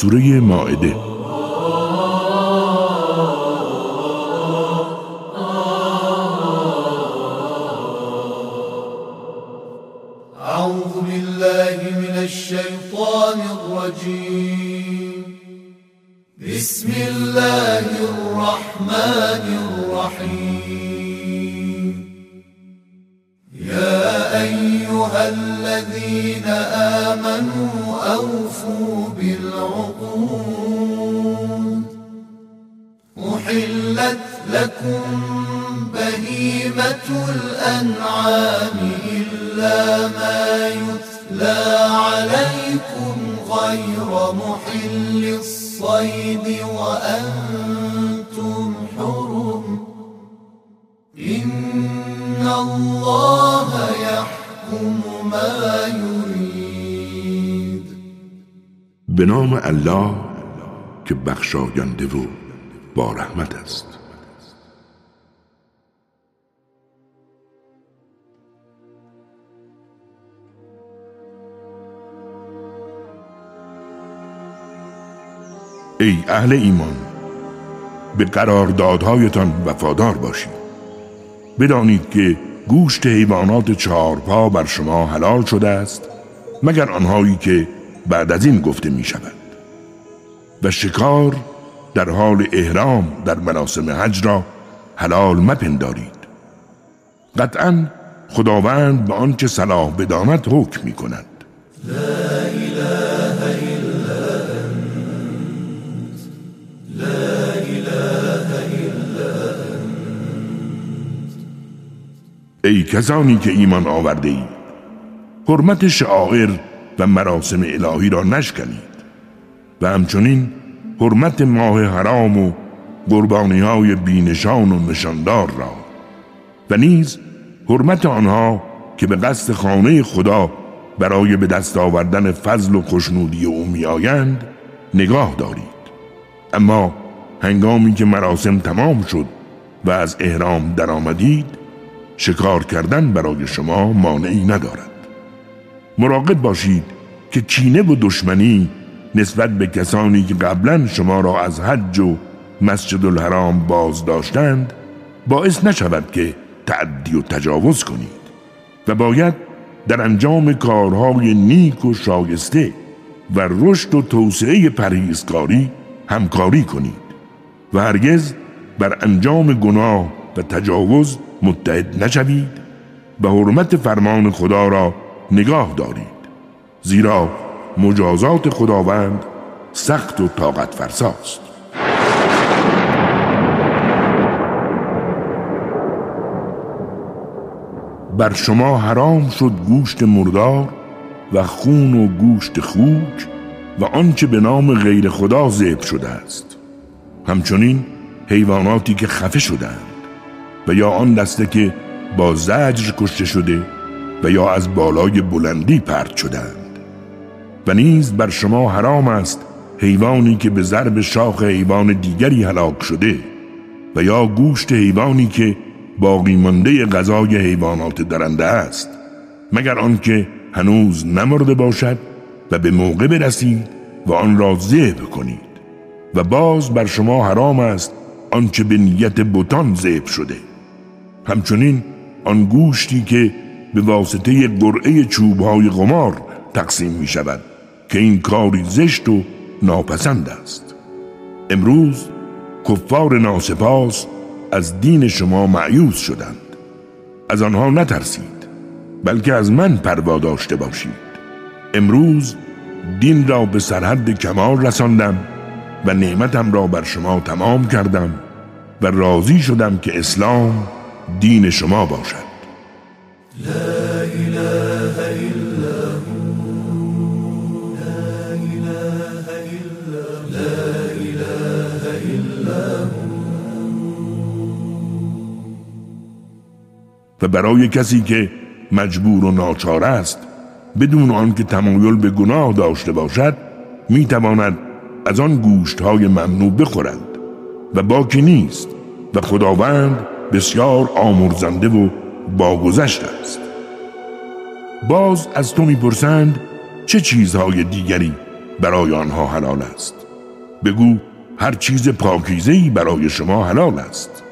سوره ماعده. بخشاینده و با رحمت است. ای اهل ایمان به قراردادهایتان وفادار باشید. بدانید که گوشت حیوانات چهارپا بر شما حلال شده است مگر آنهایی که بعد از این گفته می شود و شکار در حال احرام در مراسم حج را حلال مپندارید. قطعا خداوند به آنچه صلاح بداند حکم می کند ای کسانی که ایمان آورده اید حرمت شعائر و مراسم الهی را نشکنید. و همچنین حرمت ماه حرام و قربانی های بینشان و نشاندار را. و نیز حرمت آنها که به قصد خانه خدا برای به دست آوردن فضل و خوشنودی او میآیند نگاه دارید. اما هنگامی که مراسم تمام شد و از احرام درآمدید شکار کردن برای شما مانعی ندارد. مراقب باشید که کینه و دشمنی نسبت به کسانی که قبلا شما را از حج و مسجد الحرام باز داشتند باعث نشود که تعدی و تجاوز کنید و باید در انجام کارهای نیک و شایسته و رشد و توسعه پرهیزکاری همکاری کنید و هرگز بر انجام گناه و تجاوز متحد نشوید و حرمت فرمان خدا را نگاه دارید زیرا مجازات خداوند سخت و طاقت فرساست. بر شما حرام شد گوشت مردار و خون و گوشت خوک و آنچه به نام غیر خدا ذبح شده است. همچنین حیواناتی که خفه شدند و یا آن دسته که با زجر کشته شده و یا از بالای بلندی پرت شدند نیز بر شما حرام است حیوانی که به ضرب شاخ حیوان دیگری هلاک شده و یا گوشت حیوانی که باقی مانده غذای حیوانات درنده است مگر آنکه هنوز نمرده باشد و به موقع برسید و آن را ذبح کنید و باز بر شما حرام است آنچه به نیت بتان ذبح شده. همچنین آن گوشتی که به واسطه قرعه چوبهای قمار تقسیم می شود که این کاری زشت و ناپسند است. امروز کفار ناسپاس از دین شما معیوز شدند. از آنها نترسید بلکه از من پروا داشته باشید. امروز دین را به سرحد کمال رساندم و نعمتم را بر شما تمام کردم و راضی شدم که اسلام دین شما باشد. و برای کسی که مجبور و ناچار است بدون آنکه تمایل به گناه داشته باشد می‌تواند از آن گوشت های ممنوع بخورد و باکی نیست و خداوند بسیار آمرزنده و باگذشت است. باز از تو می‌پرسند چه چیزهای دیگری برای آنها حلال است؟ بگو هر چیز پاکیزهی برای شما حلال است.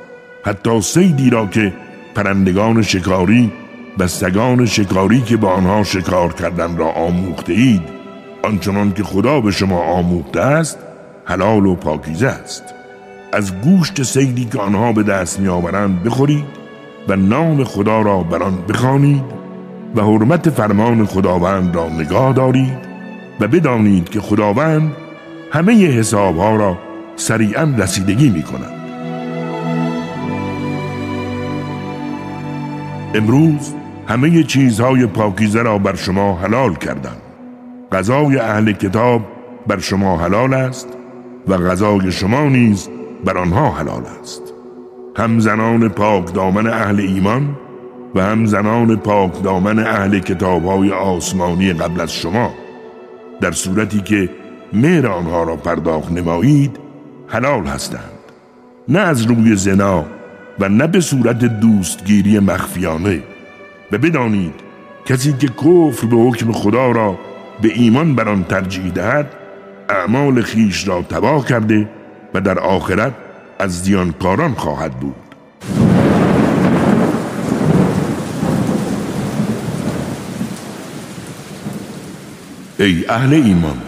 حتی سیدی را که پرندگان شکاری و سگان شکاری که با آنها شکار کردن را آموخته اید آنچنان که خدا به شما آموخته است حلال و پاکیزه است از گوشت سیدی که آنها به دست میآورند بخورید و نام خدا را بر آن بخوانید و حرمت فرمان خداوند را نگاه دارید و بدانید که خداوند همه حسابها را سریعا رسیدگی می کند. امروز همه چیزهای پاکیزه را بر شما حلال کردم. غذای اهل کتاب بر شما حلال است و غذای شما نیز بر آنها حلال است. هم زنان پاک دامن اهل ایمان و هم زنان پاک دامن اهل کتاب های آسمانی قبل از شما. در صورتی که مهر آنها را پرداخت نمایید حلال هستند. نه از روی زنا و نه به صورت دوستگیری مخفیانه. و بدانید کسی که کفر به حکم خدا را به ایمان بر آن ترجیح دهد اعمال خیش را تباه کرده و در آخرت از زیانکاران خواهد بود. ای اهل ایمان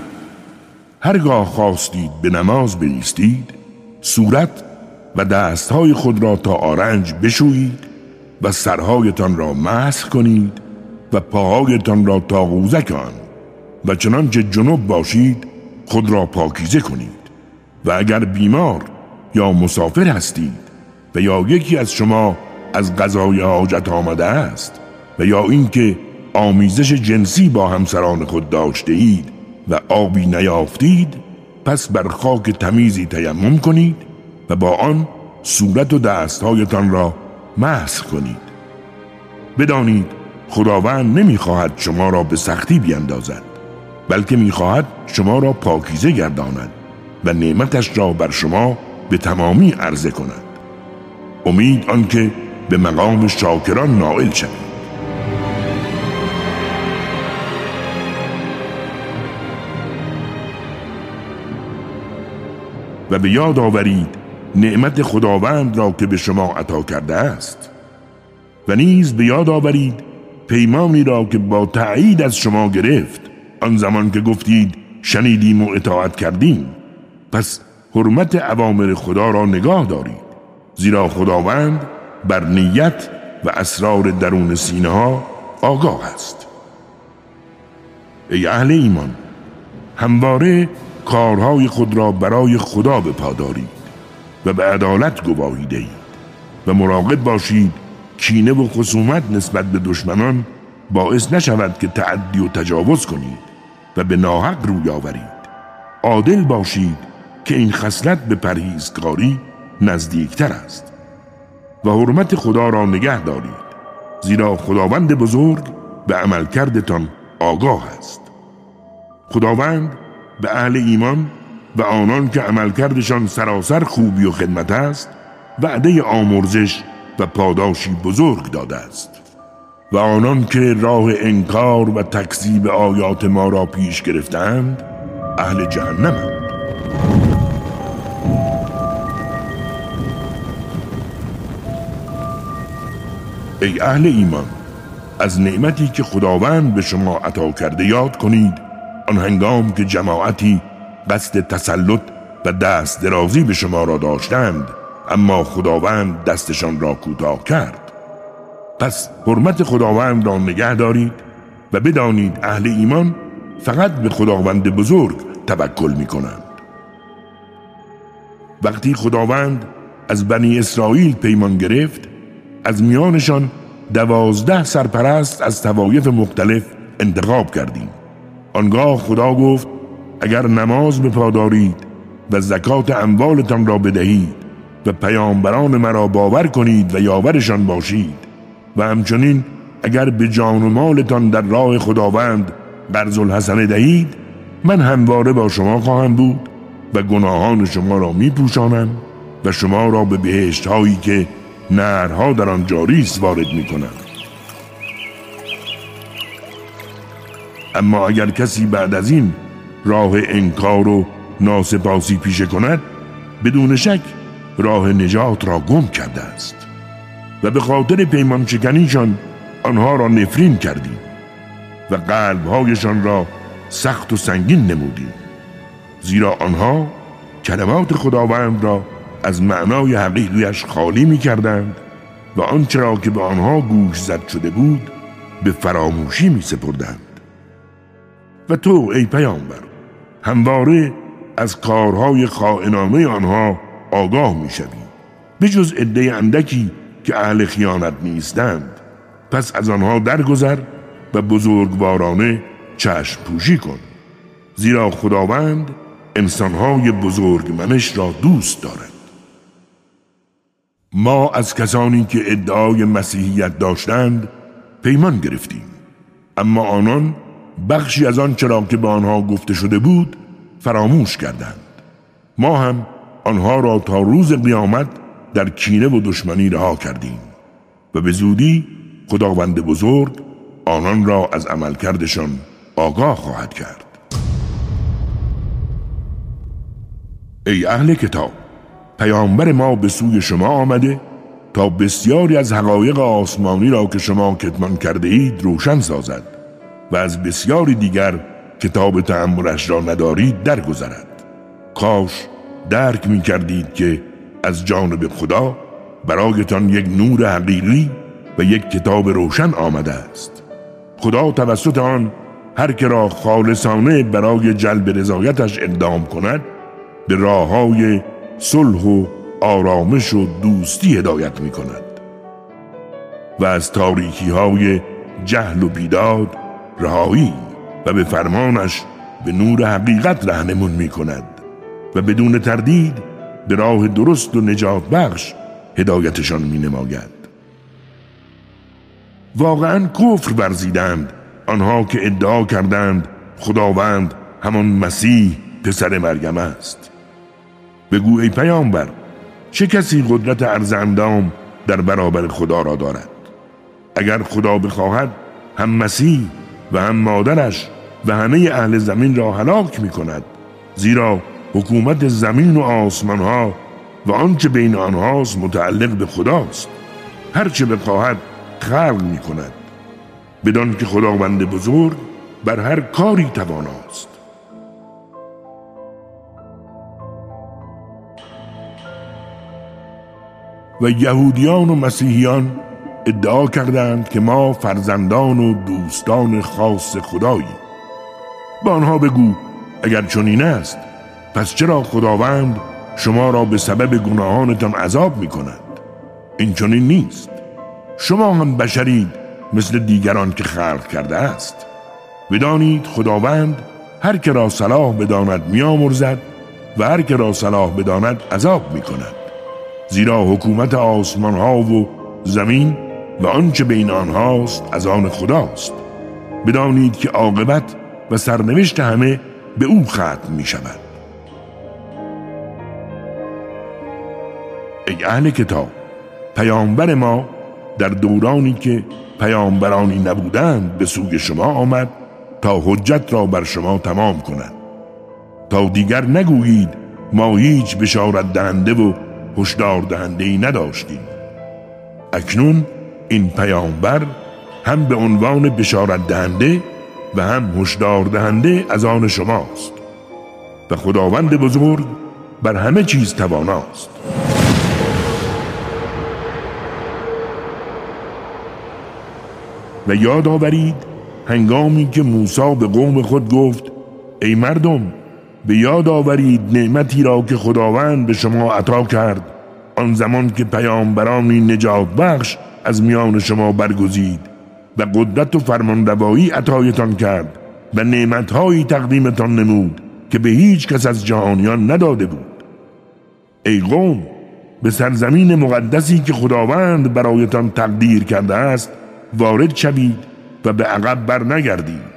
هرگاه خواستید به نماز بیستید صورت و دستهای خود را تا آرنج بشویید و سرهایتان را مسخ کنید و پاهایتان را تا غوزک آن و چنانچه جنوب باشید خود را پاکیزه کنید و اگر بیمار یا مسافر هستید و یا یکی از شما از غذای حاجت آمده است و یا اینکه آمیزش جنسی با همسران خود داشته اید و آبی نیافتید پس بر خاک تمیزی تیمم کنید و با آن صورت و دستهایتان را مسخ کنید. بدانید خداوند نمی‌خواهد شما را به سختی بیندازد بلکه می‌خواهد شما را پاکیزه گرداند و نعمتش را بر شما به تمامی عرضه کند. امید آنکه به مقام شاکران نائل شوید. و به یاد آورید نعمت خداوند را که به شما عطا کرده است. و نیز به یاد آورید پیمانی را که با تایید از شما گرفت. آن زمان که گفتید شنیدیم و اطاعت کردیم. پس حرمت عوامر خدا را نگاه دارید. زیرا خداوند بر نیت و اسرار درون سینه ها آگاه است. ای اهل ایمان همواره کارهای خود را برای خدا بپادارید و به عدالت گواهی دهید و مراقب باشید کینه و خصومت نسبت به دشمنان باعث نشود که تعدی و تجاوز کنید و به ناحق روی آورید. عادل باشید که این خصلت به پرهیزکاری نزدیکتر است. و حرمت خدا را نگه دارید زیرا خداوند بزرگ به عملکردتان آگاه است. خداوند به اهل ایمان و آنان که عملکردشان سراسر خوبی و خدمت است وعده آمرزش و پاداشی بزرگ داده است. و آنان که راه انکار و تکذیب آیات ما را پیش گرفتند اهل جهنمند ای اهل ایمان از نعمتی که خداوند به شما عطا کرده یاد کنید آن هنگام که جماعتی قصد تسلط و دست درازی به شما را داشتند اما خداوند دستشان را کوتاه کرد. پس حرمت خداوند را نگه دارید و بدانید اهل ایمان فقط به خداوند بزرگ توکل می کنند وقتی خداوند از بنی اسرائیل پیمان گرفت از میانشان دوازده سرپرست از توایف مختلف انتخاب کردیم. آنگاه خدا گفت اگر نماز بپادارید و زکات اموالتان را بدهید و پیامبران مرا باور کنید و یاورشان باشید و همچنین اگر به جان و مالتان در راه خداوند قرض الحسنه دهید من همواره با شما خواهم بود و گناهان شما را می پوشانم و شما را به بهشت هایی که نهرها در آن جاری است وارد می کنم اما اگر کسی بعد از این راه انکار و ناسپاسی پیشه کند بدون شک راه نجات را گم کرده است. و به خاطر پیمان شکنیشان آنها را نفرین کردیم و قلبهایشان را سخت و سنگین نمودیم. زیرا آنها کلمات خداوند را از معنای حقیقیش خالی می کردند و آنچه را که به آنها گوش زد شده بود به فراموشی می سپردند و تو ای پیامبر همواره از کارهای خائنانه آنها آگاه می شوی به جز عده اندکی که اهل خیانت نیستند. پس از آنها درگذر و بزرگوارانه چشم پوشی کن. زیرا خداوند انسانهای بزرگ منش را دوست دارد. ما از کسانی که ادعای مسیحیت داشتند پیمان گرفتیم. اما آنان بخشی از آن چرا که به آنها گفته شده بود فراموش کردند. ما هم آنها را تا روز قیامت در کینه و دشمنی رها کردیم و به زودی خداوند بزرگ آنان را از عملکردشان آگاه خواهد کرد. ای اهل کتاب پیامبر ما به سوی شما آمده تا بسیاری از حقایق آسمانی را که شما کتمان کرده اید روشن سازد. و از بسیاری دیگر کتاب تعملش را ندارید درگذرد. کاش درک می کردید که از جانب خدا برایتان یک نور حقیقی و یک کتاب روشن آمده است. خدا توسط آن هر که را خالصانه برای جلب رضایتش اقدام کند به راه های صلح و آرامش و دوستی هدایت می کند و از تاریکی های جهل و بیداد رهایی و به فرمانش به نور حقیقت رهنمون می کند و بدون تردید به راه درست و نجات بخش هدایتشان می نماید واقعا کفر ورزیدند آنها که ادعا کردند خداوند همان مسیح پسر مریم است. بگو ای پیامبر چه کسی قدرت ارزندام در برابر خدا را دارد؟ اگر خدا بخواهد هم مسیح و هم مادرش و همه اهل زمین را هلاک می کند زیرا حکومت زمین و آسمان ها و آنچه بین آنهاست متعلق به خداست. هرچه بخواهد خلق می کند بدان که خداوند بزرگ بر هر کاری تواناست. و یهودیان و مسیحیان ادعا کردند که ما فرزندان و دوستان خاص خداییم. به آنها بگو اگر چنین است پس چرا خداوند شما را به سبب گناهانتان عذاب می کند این چنین نیست. شما هم بشرید مثل دیگران که خلق کرده است. بدانید خداوند هر که را صلاح بداند میامرزد و هر که را صلاح بداند عذاب می کند زیرا حکومت آسمان ها و زمین و آنچه بین آنهاست از آن خداست. بدانید که عاقبت و سرنوشت همه به او ختم می شود ای اهل کتاب پیامبر ما در دورانی که پیامبرانی نبودند به سوی شما آمد تا حجت را بر شما تمام کند. تا دیگر نگویید ما هیچ بشارت دهنده و هشدار دهنده ای نداشتیم. اکنون این پیامبر هم به عنوان بشارت دهنده و هم هشدار دهنده از آن شماست و خداوند بزرگ بر همه چیز تواناست. و یاد آورید هنگامی که موسی به قوم خود گفت ای مردم به یاد آورید نعمتی را که خداوند به شما عطا کرد. آن زمان که پیامبرانی نجات بخش از میان شما برگزید و قدرت و فرمانروایی عطایتان کرد و نعمتهایی تقدیمتان نمود که به هیچ کس از جهانیان نداده بود. ای قوم به سرزمین مقدسی که خداوند برایتان تقدیر کرده است وارد شوید و به عقب بر نگردید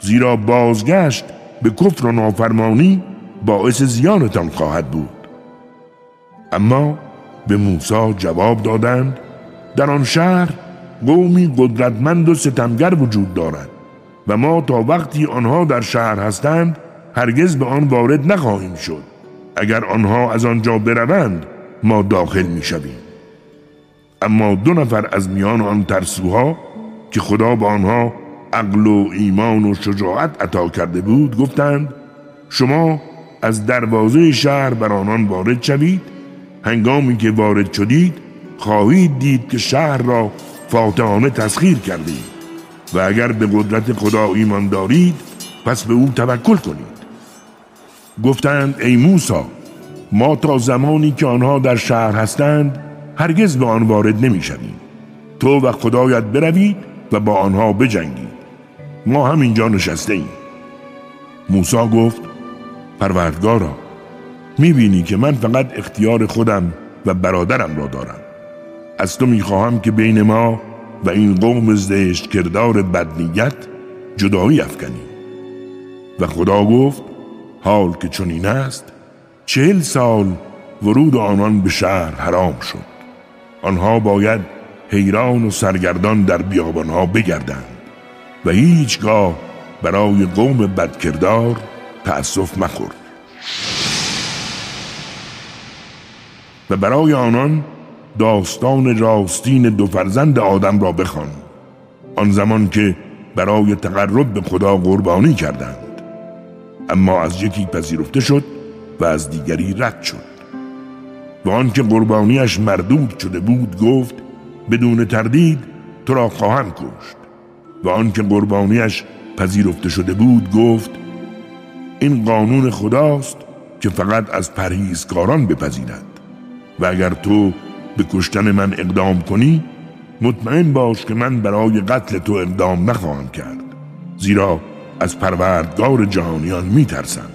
زیرا بازگشت به کفر و نافرمانی باعث زیانتان خواهد بود. اما به موسی جواب دادند در آن شهر قومی قدرتمند و ستمگر وجود دارد و ما تا وقتی آنها در شهر هستند هرگز به آن وارد نخواهیم شد اگر آنها از آنجا بروند ما داخل می شویم. اما دو نفر از میان آن ترسوها که خدا به آنها عقل و ایمان و شجاعت عطا کرده بود گفتند شما از دروازه شهر بر آنان وارد شوید هنگامی که وارد شدید خواهید دید که شهر را فاتحانه تسخیر کردید و اگر به قدرت خدا ایمان دارید پس به او توکل کنید. گفتند ای موسا ما تا زمانی که آنها در شهر هستند هرگز به آن وارد نمی شدیم. تو و خدایت بروید و با آنها بجنگید. ما همینجا نشسته ایم موسا گفت پروردگارا می‌بینی که من فقط اختیار خودم و برادرم را دارم. از تو می‌خواهم که بین ما و این قوم زشت کردار بدنیت جدایی افکنی. و خدا گفت حال که چنین است چهل سال ورود آنان به شهر حرام شد. آنها باید حیران و سرگردان در بیابانها بگردند و هیچگاه برای قوم بدکردار تأسف مخور. و برای آنان داستان راستین دو فرزند آدم را بخوان. آن زمان که برای تقرب به خدا قربانی کردند. اما از یکی پذیرفته شد و از دیگری رد شد. و آنکه قربانیش مردود شده بود گفت بدون تردید تو را خواهم کشت. و آنکه قربانیش پذیرفته شده بود گفت این قانون خداست که فقط از پرهیزکاران بپذیرد. و اگر تو به کشتن من اقدام کنی مطمئن باش که من برای قتل تو اقدام نخواهم کرد. زیرا از پروردگار جهانیان میترسم.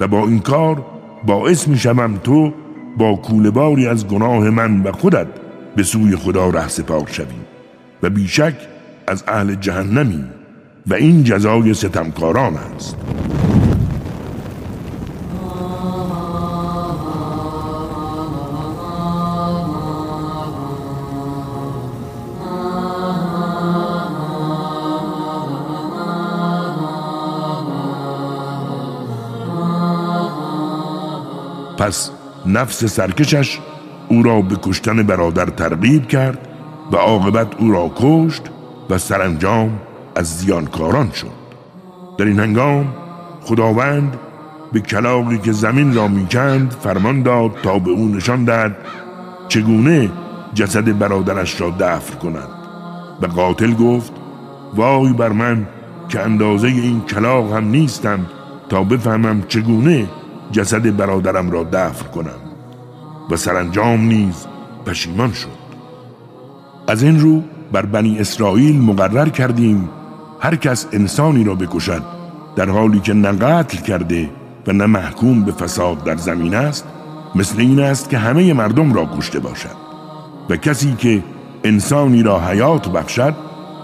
و با این کار باعث می‌شوم تو با کولباری از گناه من و خودت به سوی خدا ره سپار شوی و بیشک از اهل جهنمی و این جزای ستمکاران است. پس نفس سرکشش او را به کشتن برادر ترغیب کرد و عاقبت او را کشت و سرانجام از زیانکاران شد. در این هنگام خداوند به کلاقی که زمین را می‌کند فرمان داد تا به او نشان دهد چگونه جسد برادرش را دفن کند و قاتل گفت وای بر من که اندازه این کلاق هم نیستم تا بفهمم چگونه جسد برادرم را دفن کنم و سرانجام نیز پشیمان شد. از این رو بر بنی اسرائیل مقرر کردیم هر کس انسانی را بکشد در حالی که نه قتل کرده و نه محکوم به فساد در زمین است مثل این است که همه مردم را کشته باشد و کسی که انسانی را حیات بخشد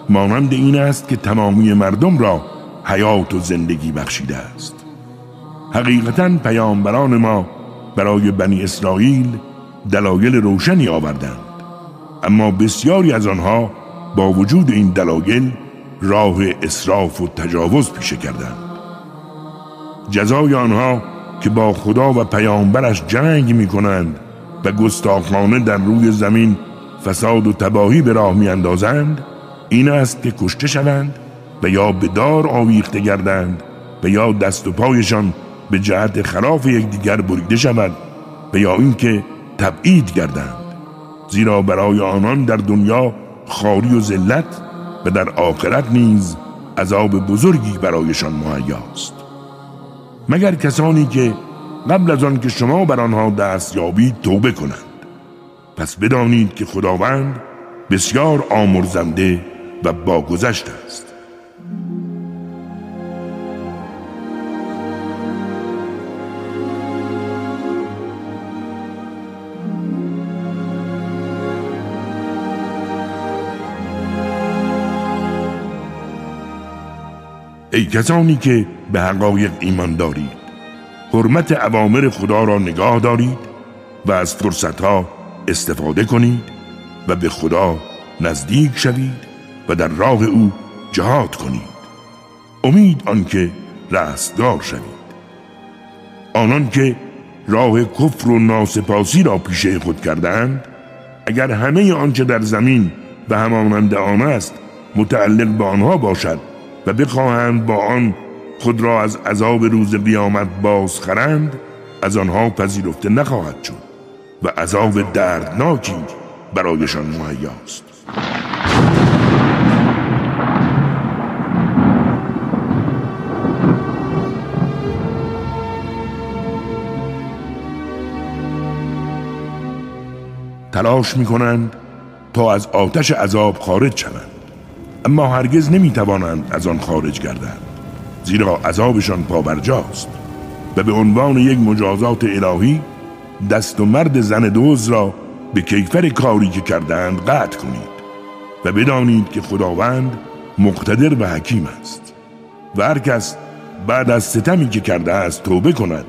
مانند این است که تمامی مردم را حیات و زندگی بخشیده است. حقیقتا پیامبران ما برای بنی اسرائیل دلایل روشنی آوردند. اما بسیاری از آنها با وجود این دلایل راه اصراف و تجاوز پیشه کردند. جزای آنها که با خدا و پیامبرش جنگ می کنند و گستاخانه در روی زمین فساد و تباهی به راه می اندازند این است که کشته شوند و یا به دار آویخته گردند و یا دست و پایشان به جهت خلاف یکدیگر بریده شود و یا اینکه تبعید گردند. زیرا برای آنان در دنیا خاری و ذلت و در آخرت نیز عذاب بزرگی برایشان مهیاست. مگر کسانی که قبل از آن که شما بر آنها دست یابید توبه کنند. پس بدانید که خداوند بسیار آمرزنده و باگذشت است. ای کسانی که به حقایق ایمان دارید. حرمت عوامر خدا را نگاه دارید و از فرصتها استفاده کنید و به خدا نزدیک شوید و در راه او جهاد کنید. امید آنکه رستگار شوید. آنان که راه کفر و ناسپاسی را پیشه خود کردند اگر همه آنچه در زمین و همانند آن است متعلق به آنها باشد و بخواهند با آن خود را از عذاب روز قیامت بازخرند از آنها پذیرفته نخواهد شد و عذاب دردناکی برایشان مهیاست. تلاش می کنند تا از آتش عذاب خارج شوند. اما هرگز نمی توانند از آن خارج گردند. زیرا عذابشان پابرجاست. و به عنوان یک مجازات الهی دست و مرد زن دوز را به کیفر کاری که کردند قطع کنید و بدانید که خداوند مقتدر و حکیم است. و هر کس بعد از ستمی که کرده است توبه کند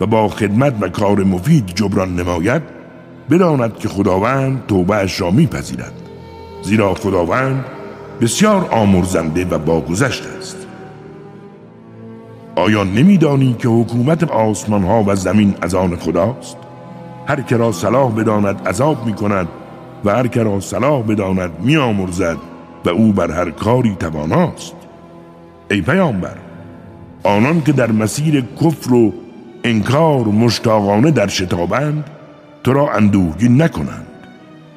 و با خدمت و کار مفید جبران نماید بداند که خداوند توبهش را میپذیرد. زیرا خداوند بسیار آمرزنده و باگذشت است. آیا نمیدانی که حکومت آسمان ها و زمین از آن خداست؟ هر که را صلاح بداند عذاب می کند و هر که را صلاح بداند می آمرزد و او بر هر کاری تواناست. ای پیامبر آنان که در مسیر کفر و انکار مشتاقانه در شتابند تو را اندوهگین نکنند.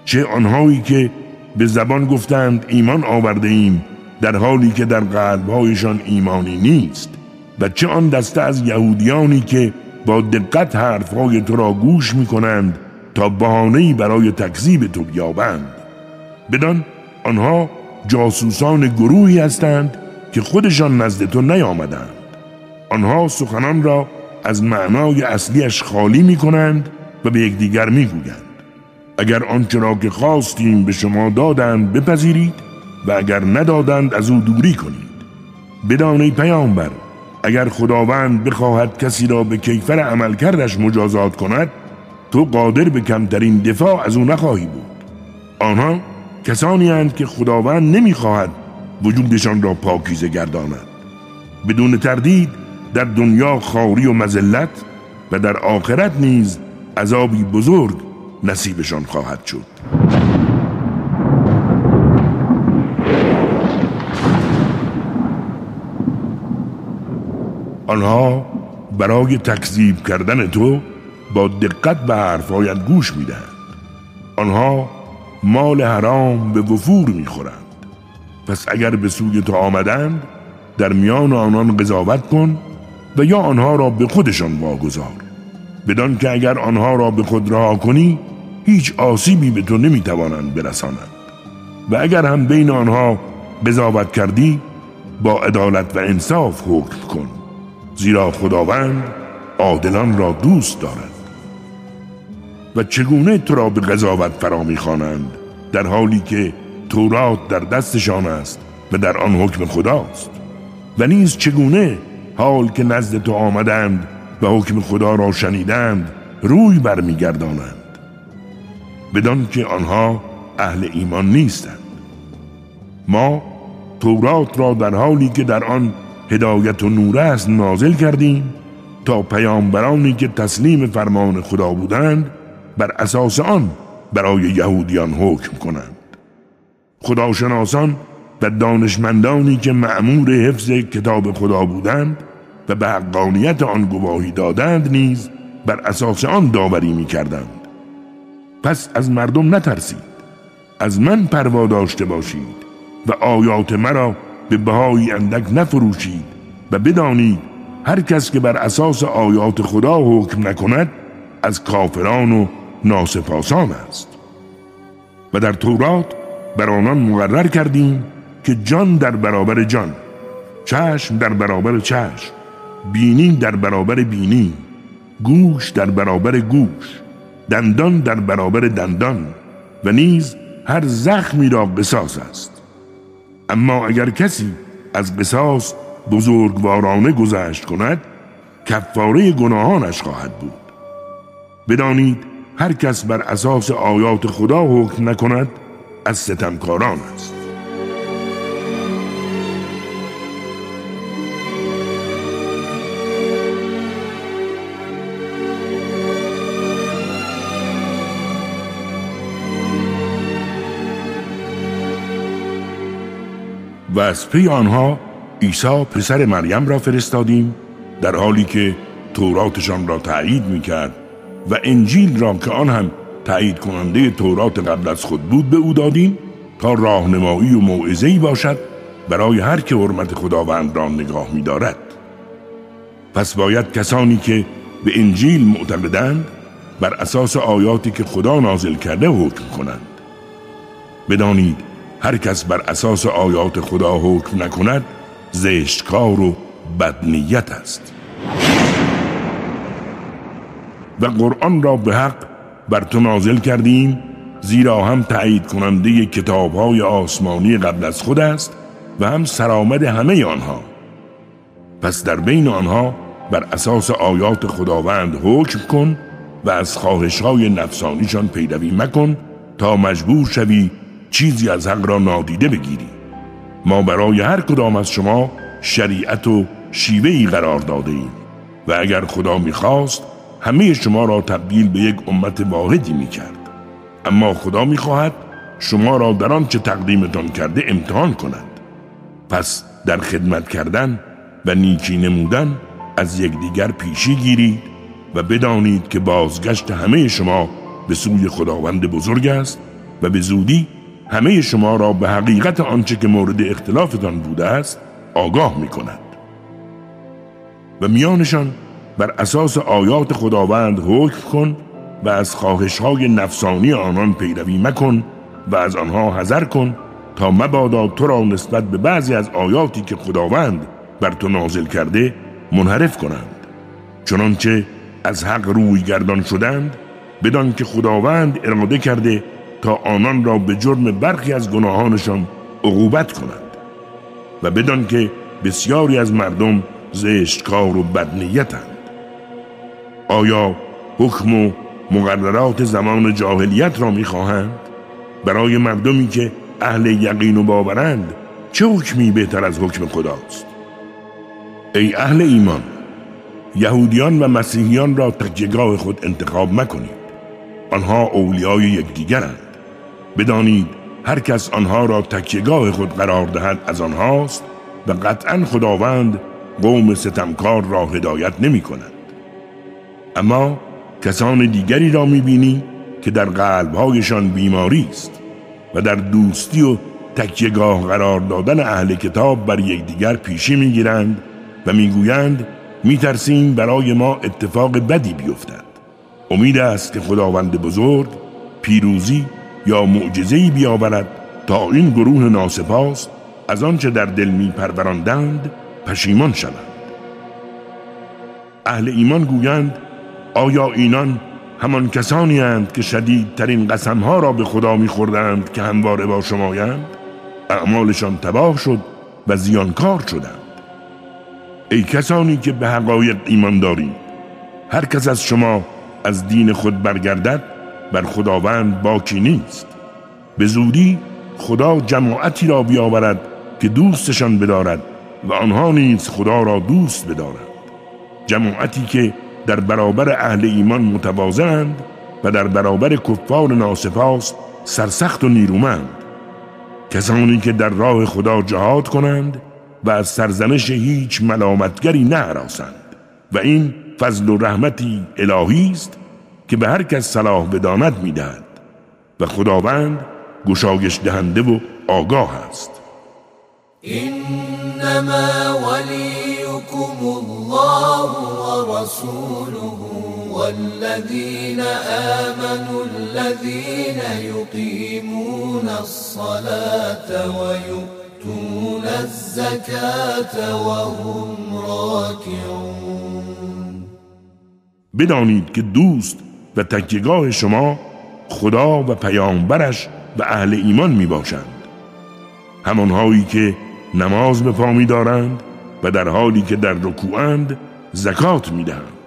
چه آنهایی که به زبان گفتند ایمان آورده ایم در حالی که در قلبهایشان ایمانی نیست. و چه آن دسته از یهودیانی که با دقت حرفهای تو را گوش می کنند تا بهانه‌ای برای تکذیب تو بیابند. بدان آنها جاسوسان گروهی هستند که خودشان نزد تو نیامدند. آنها سخنان را از معنای اصلیش خالی می کنند و به یکدیگر می گویند اگر آنچه را که خواستیم به شما دادند بپذیرید و اگر ندادند از او دوری کنید. بدانی پیامبر اگر خداوند بخواهد کسی را به کیفر عملکردش مجازات کند تو قادر به کمترین دفاع از او نخواهی بود. آنها کسانی هستند که خداوند نمی‌خواهد وجودشان را پاکیزه گرداند. بدون تردید در دنیا خاری و مزلت و در آخرت نیز عذابی بزرگ نصیبشان خواهد شد. آنها برای تکذیب کردن تو با دقت به حرفهایت گوش می‌دهند. آنها مال حرام به وفور می‌خورند. پس اگر به سوی تو آمدند در میان آنان قضاوت کن و یا آنها را به خودشان واگذار. بدان که اگر آنها را به خود رها کنی هیچ آسیبی به تو نمی‌توانند برسانند. و اگر هم بین آنها قضاوت کردی با عدالت و انصاف حکم کن زیرا خداوند عادلان را دوست دارد. و چگونه تو را به قضاوت فرا می‌خوانند در حالی که تورات در دستشان است و در آن حکم خداست؟ و نیز چگونه حال که نزد تو آمدند و حکم خدا را شنیدند روی برمیگردانند. بدان که آنها اهل ایمان نیستند. ما تورات را در حالی که در آن هدایت و نور است نازل کردیم تا پیامبرانی که تسلیم فرمان خدا بودند بر اساس آن برای یهودیان حکم کنند. خداشناسان و دانشمندانی که معمور حفظ کتاب خدا بودند و به حقانیت آن گواهی دادند نیز بر اساس آن داوری می کردند پس از مردم نترسید. از من پروا داشته باشید و آیات مرا به بهای اندک نفروشید و بدانید هر کس که بر اساس آیات خدا حکم نکند از کافران و ناسپاسان است. و در تورات بر آنان مقرر کردیم که جان در برابر جان چشم در برابر چشم. بینی در برابر بینی گوش در برابر گوش دندان در برابر دندان و نیز هر زخمی را قصاص است. اما اگر کسی از قصاص بزرگوارانه گذشت کند کفاره گناهانش خواهد بود. بدانید هر کس بر اساس آیات خدا حکم نکند از ستمکاران است. و از پی آنها عیسی پسر مریم را فرستادیم در حالی که توراتشان را تایید می کرد و انجیل را که آن هم تایید کننده تورات قبل از خود بود به او دادیم تا راهنمایی و موعظه‌ای باشد برای هر که حرمت خداوند را نگاه می دارد. پس باید کسانی که به انجیل معتقدند بر اساس آیاتی که خدا نازل کرده حکم کنند بدانید هر کس بر اساس آیات خدا حکم نکند زشتکار و بدنیت است. و قرآن را به حق بر تو نازل کردیم زیرا هم تایید کننده کتاب های آسمانی قبل از خود است و هم سرآمد همه آنها. پس در بین آنها بر اساس آیات خداوند حکم کن و از خواهش های نفسانیشان پیروی مکن تا مجبور شوی چیزی از حق را نادیده بگیری. ما برای هر کدام از شما شریعت و شیوهی قرار داده ایم و اگر خدا می‌خواست همه شما را تبدیل به یک امت واحدی می‌کرد. اما خدا می‌خواهد شما را در آنچه تقدیمتان کرده امتحان کند. پس در خدمت کردن و نیکی نمودن از یکدیگر پیشی گیرید و بدانید که بازگشت همه شما به سوی خداوند بزرگ است و به زودی همه شما را به حقیقت آنچه که مورد اختلافتان بوده است آگاه می کند و میانشان بر اساس آیات خداوند حکم کن و از خواهش های نفسانی آنان پیروی مکن و از آنها حذر کن تا مبادا تو را نسبت به بعضی از آیاتی که خداوند بر تو نازل کرده منحرف کنند. چنانچه از حق روی گردان شدند بدان که خداوند اراده کرده تا آنان را به جرم برخی از گناهانشان عقوبت کند و بدان که بسیاری از مردم زشتکار و بدنیتند. آیا حکم و مقررات زمان جاهلیت را می‌خواهند؟ برای مردمی که اهل یقین و باورند چه حکمی بهتر از حکم خداست؟ ای اهل ایمان یهودیان و مسیحیان را تکیگاه خود انتخاب مکنید. آنها اولیای یکدیگرند. بدانید هر کس آنها را تکیگاه خود قرار دهد از آنهاست و قطعا خداوند قوم ستمکار را هدایت نمی کند اما کسان دیگری را می بینی که در قلبهایشان بیماری است و در دوستی و تکیگاه قرار دادن اهل کتاب بر یکدیگر پیشی می‌گیرند و می‌گویند میترسیم برای ما اتفاق بدی بیفتد. امید است که خداوند بزرگ پیروزی یا معجزه‌ای بیاورد تا این گروه ناسپاس از آنچه در دل میپروراندند پشیمان شوند. اهل ایمان گویند آیا اینان همان کسانی هستند که شدیدترین قسمها را به خدا میخوردند که همواره با شمایند؟ اعمالشان تباه شد و زیانکار شدند. ای کسانی که به حقایق ایمان دارید هر کس از شما از دین خود برگردد بر خداوند باکی نیست. به زودی خدا جماعتی را بیاورد که دوستشان بدارد و آنها نیز خدا را دوست بدارد جماعتی که در برابر اهل ایمان متوازند و در برابر کفار ناسپاس سرسخت و نیرومند. کسانی که در راه خدا جهاد کنند و از سرزنش هیچ ملامتگری نهراسند و این فضل و رحمتی الهی است که به هر کس صلاح بداند می‌دهد و خداوند گشایش دهنده و آگاه است. انما وليكم الله ورسوله والذين آمنوا الذين يقيمون الصلاة ويؤتون الزكاة وهم راكعون بدانید که دوست و تکیگاه شما خدا و پیامبرش و اهل ایمان می باشند همانهایی که نماز به پا می دارند و در حالی که در رکوعند زکات می دهند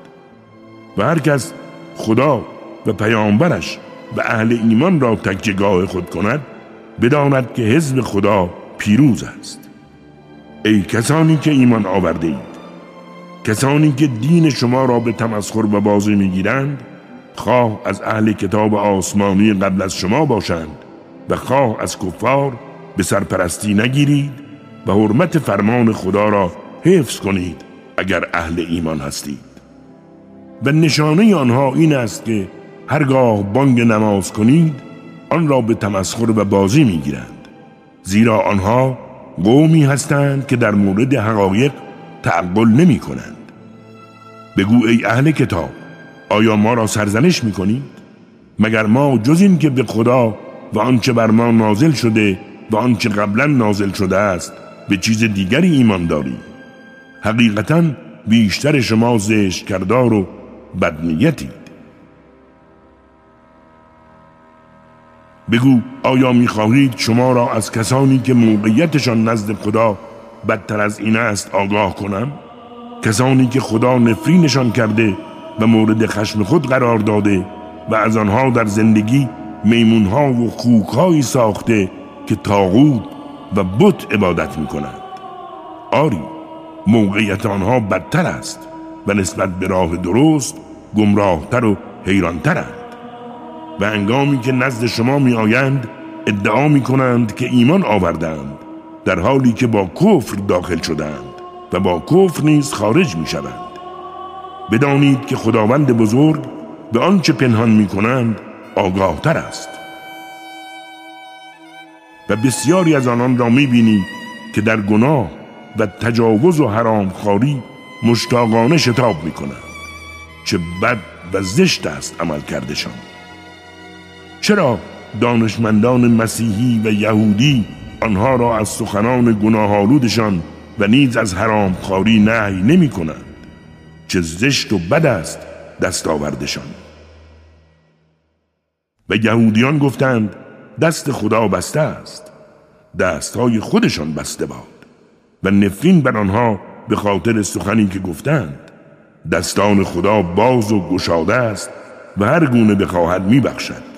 و هر کس خدا و پیامبرش و اهل ایمان را تکیگاه خود کند بداند که حزب خدا پیروز است. ای کسانی که ایمان آورده اید کسانی که دین شما را به تمسخر و بازی می‌گیرند خواه از اهل کتاب آسمانی قبل از شما باشند و خواه از کفار به سرپرستی نگیرید و حرمت فرمان خدا را حفظ کنید اگر اهل ایمان هستید. و نشانه آنها این است که هرگاه بانگ نماز کنید آن را به تمسخر و بازی می‌گیرند. زیرا آنها قومی هستند که در مورد حقایق تعقل نمی کنند بگو ای اهل کتاب آیا ما را سرزنش می کنید؟ مگر ما جز این که به خدا و آنچه بر ما نازل شده و آنچه قبلا نازل شده است به چیز دیگری ایمان داریم حقیقتا بیشتر شما زشت کردار و بدنیتید بگو آیا می‌خواهید شما را از کسانی که موقعیتشان نزد خدا بدتر از این است آگاه کنم؟ کسانی که خدا نفرینشان کرده و مورد خشم خود قرار داده و از آنها در زندگی میمونها و خوکهایی ساخته که تاغوت و بت عبادت می کنند. آری موقعیت آنها بدتر است و نسبت به راه درست گمراهتر و حیرانترند و انگامی که نزد شما می آیند ادعا می کنند که ایمان آوردند در حالی که با کفر داخل شدند و با کفر نیز خارج می شوند بدانید که خداوند بزرگ به آنچه پنهان می کنند آگاه تر است. و بسیاری از آنان را می بینی که در گناه و تجاوز و حرام خاری مشتاقانه شتاب می کنند چه بد و زشت است عمل کردشان. چرا دانشمندان مسیحی و یهودی آنها را از سخنان گناهالودشان و نیز از حرام خاری نهی نمی کنند چه زشت و بد است دستاوردشان. و یهودیان گفتند دست خدا بسته است دستهای خودشان بسته باد. و نفرین بر آنها به خاطر سخنی که گفتند دستان خدا باز و گشاده است و هر گونه بخواهد میبخشد.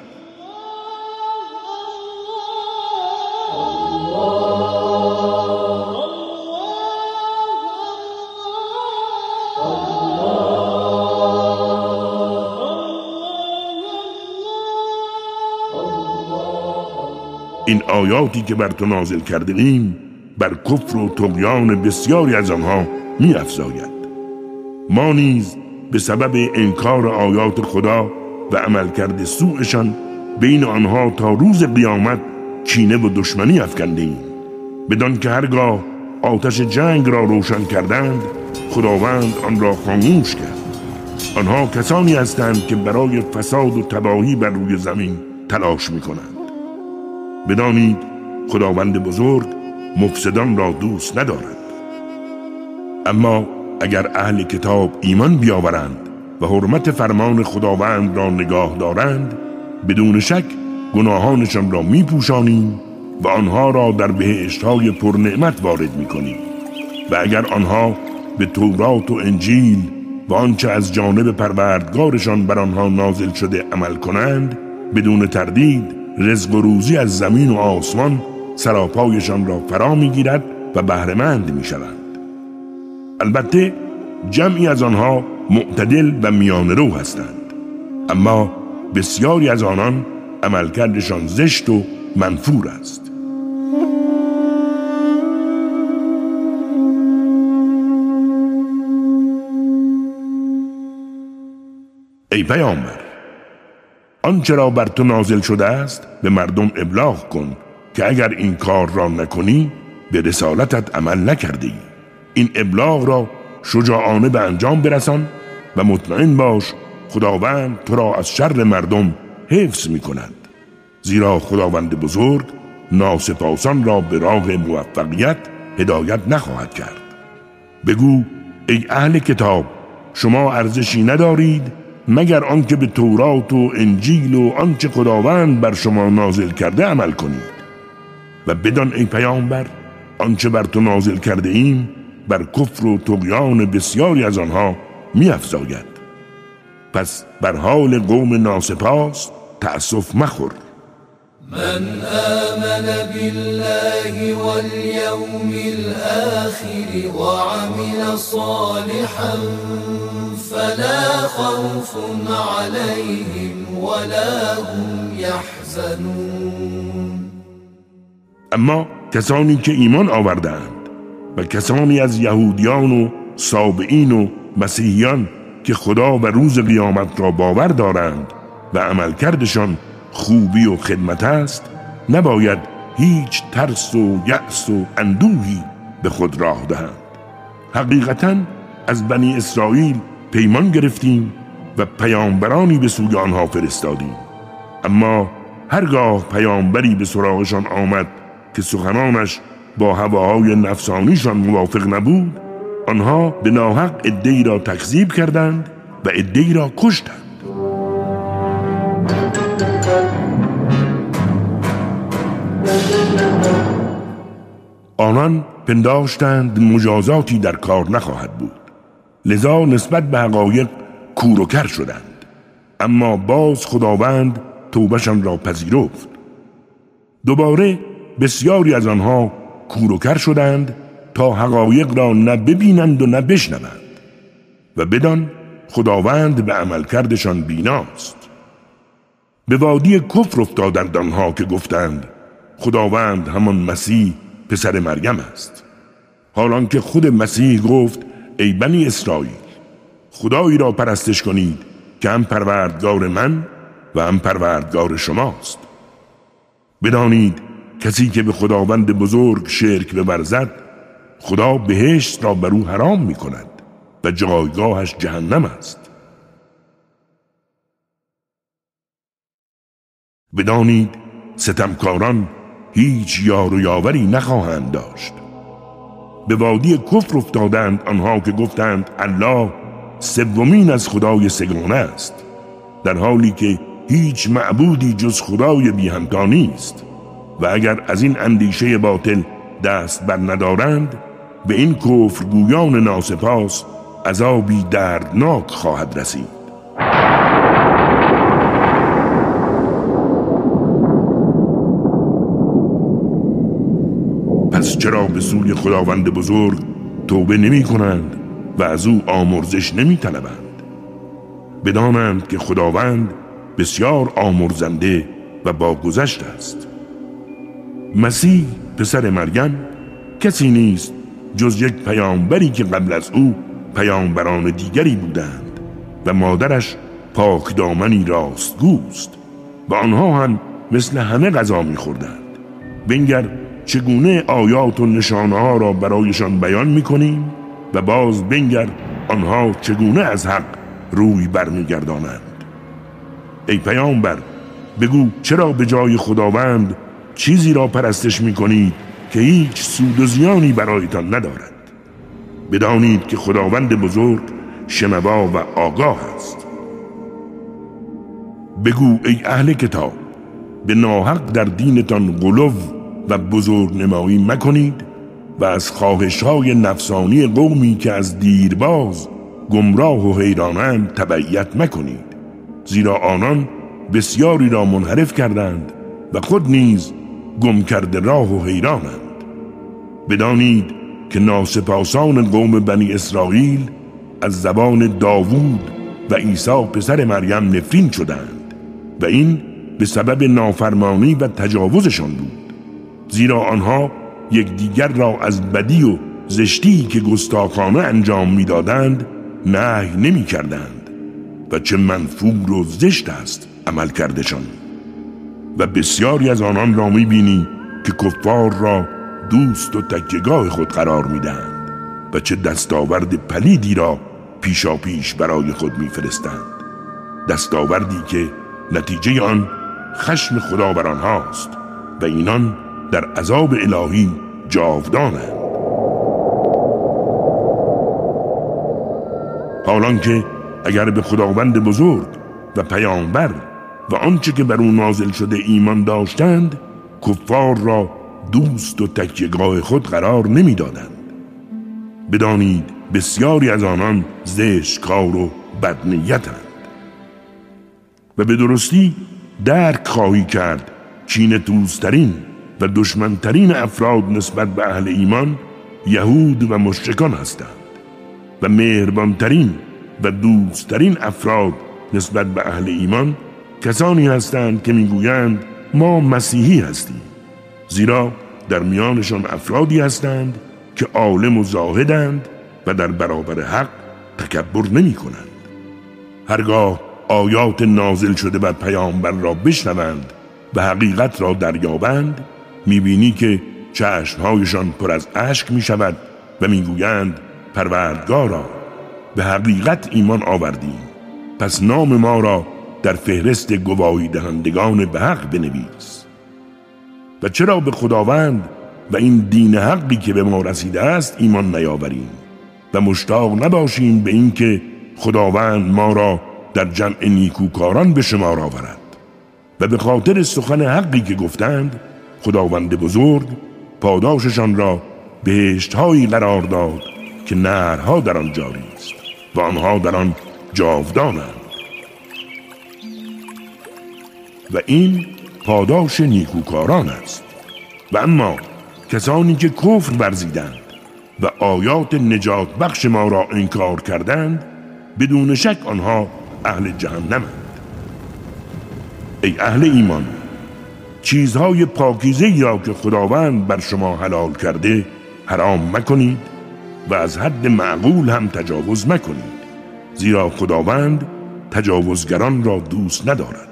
این آیاتی که بر تو نازل کرده ایم بر کفر و تقیان بسیاری از آنها می افزاید. ما نیز به سبب انکار آیات خدا و عملکرد سوءشان بین آنها تا روز قیامت کینه و دشمنی افکنده ایم بدان که هرگاه آتش جنگ را روشن کردند خداوند آن را خاموش کرد. آنها کسانی هستند که برای فساد و تباهی بر روی زمین تلاش می کنند بدانید خداوند بزرگ مفسدان را دوست ندارد. اما اگر اهل کتاب ایمان بیاورند و حرمت فرمان خداوند را نگاه دارند بدون شک گناهانشان را میپوشانیم و آنها را در بهشتهای پرنعمت وارد می‌کنیم. و اگر آنها به تورات و انجیل و آنچه از جانب پروردگارشان بر آنها نازل شده عمل کنند بدون تردید رزق و روزی از زمین و آسمان سراپایشان را فرا می‌گیرد و بهرهمند می‌شوند. البته جمعی از آنها معتدل و میان رو هستند. اما بسیاری از آنان عملکردشان زشت و منفور است. ای پیامبر آنچه را بر تو نازل شده است به مردم ابلاغ کن که اگر این کار را نکنی به رسالتت عمل نکرده ای. این ابلاغ را شجاعانه به انجام برسان و مطمئن باش خداوند تو را از شر مردم حفظ می کند زیرا خداوند بزرگ ناسپاسان را به راه موفقیت هدایت نخواهد کرد بگو ای اهل کتاب شما ارزشی ندارید مگر آنکه به تورات و انجیل و آنچه خداوند بر شما نازل کرده عمل کنید. و بدان ای پیامبر آنچه بر تو نازل کرده ایم بر کفر و تقیان بسیاری از آنها میافزاید. پس بر حال قوم ناسپاس تأسف مخور. من آمن بالله واليوم الآخر وعمل صالحا فلا خوف عليهم ولا هم يحزنون. اما کسانی که ایمان آوردند و کسانی از یهودیان و سابعین و مسیحیان که خدا و روز قیامت را باور دارند و عملکردشان خوبی و خدمت است نباید هیچ ترس و یأس و اندوهی به خود راه دهند. حقیقتا از بنی اسرائیل پیمان گرفتیم و پیامبرانی به سوی آنها فرستادیم. اما هرگاه پیامبری به سراغشان آمد که سخنانش با هواهای نفسانیشان موافق نبود آنها به ناحق ادهی را تکذیب کردند و ادهی را کشتند. آنان پنداشتند مجازاتی در کار نخواهد بود. لذا نسبت به حقایق کور شدند. اما باز خداوند توبشان را پذیرفت. دوباره بسیاری از آنها کور شدند تا حقایق را نه ببینند و نه بشنوند. و بدان خداوند به عملکردشان بیناست. به وادی کفر افتادند آنها که گفتند خداوند همان مسیح پسر مریم است. حالان که خود مسیح گفت ای بنی اسرائیل خدایی را پرستش کنید که هم پروردگار من و هم پروردگار شماست. بدانید کسی که به خداوند بزرگ شرک ببرزد خدا بهشت را بر او حرام می کند و جایگاهش جهنم است. بدانید ستمکاران هیچ یار و یاوری نخواهند داشت. به وادی کفر افتادند آنها که گفتند الله سومین از خدای سگانه است در حالی که هیچ معبودی جز خدای بی نیست. و اگر از این اندیشه باطل دست بر ندارند به این کفرگویان ناسپاس عذابی دردناک خواهد رسید پس چرا به سوی خداوند بزرگ توبه نمی کنند و از او آمرزش نمی طلبند بدانند که خداوند بسیار آمرزنده و با گذشت است. مسیح پسر مریم کسی نیست جز یک پیامبری که قبل از او پیامبران دیگری بودند و مادرش پاک دامنی راستگوست و آنها هم مثل همه غذا میخوردند. بنگر چگونه آیات و نشانه ها را برایشان بیان می‌کنیم و باز بنگر آنها چگونه از حق روی برمیگردانند؟ ای پیامبر بگو چرا به جای خداوند چیزی را پرستش می‌کنید که هیچ سود و زیانی برایتان ندارد؟ بدانید که خداوند بزرگ شنوا و آگاه است. بگو ای اهل کتاب به ناحق در دینتان غلو و بزرگ نمایی مکنید و از خواهش های نفسانی قومی که از دیرباز گمراه و حیرانند تبعیت مکنید. زیرا آنان بسیاری را منحرف کردند و خود نیز گم کرده راه و حیرانند. بدانید که ناسپاسان قوم بنی اسرائیل از زبان داوود و عیسی پسر مریم نفرین شدند و این به سبب نافرمانی و تجاوزشان بود. زیرا آنها یکدیگر را از بدی و زشتی که گستاخانه انجام می‌دادند نهی نمی کردند و چه منفور و زشت است عمل کردشان. و بسیاری از آنان را می بینی که کفار را دوست و تکیگاه خود قرار می دهند و چه دستاورد پلیدی را پیشا پیش برای خود میفرستند. دستاوردی که نتیجه آن خشم خدا بر آنهاست و اینان در عذاب الهی جاودانند حالان که اگر به خداوند بزرگ و پیامبر و آنچه که بر او نازل شده ایمان داشتند کفار را دوست و تکیگاه خود قرار نمی‌دادند. بدانید بسیاری از آنان کار و بدنیتند. و به درستی درک خواهی کرد چین دوستترین دشمنترین افراد نسبت به اهل ایمان یهود و مشرکان هستند و مهربانترین و دوستترین افراد نسبت به اهل ایمان کسانی هستند که می‌گویند ما مسیحی هستیم. زیرا در میانشان افرادی هستند که عالم و زاهدند و در برابر حق تکبر نمی کنند هرگاه آیات نازل شده بر پیامبر را بشنوند و حقیقت را دریابند می‌بینی که چشمهایشان پر از اشک می شود و می‌گویند پروردگارا به حقیقت ایمان آوردیم. پس نام ما را در فهرست گواهی دهندگان به حق بنویس. و چرا به خداوند و این دین حقی که به ما رسیده است ایمان نیاوریم و مشتاق نباشیم به اینکه خداوند ما را در جمع نیکوکاران به شما آورد و به خاطر سخن حقی که گفتند خداوند بزرگ پاداششان را بهشتهایی قرار داد که نهرها در آن جاری است و آنها در آن جاودانند. و این پاداش نیکوکاران است. و اما کسانی که کفر ورزیدند و آیات نجات بخش ما را انکار کردند بدون شک آنها اهل جهنمند. ای اهل ایمان چیزهای پاکیزه یا که خداوند بر شما حلال کرده حرام مکنید و از حد معقول هم تجاوز مکنید. زیرا خداوند تجاوزگران را دوست ندارد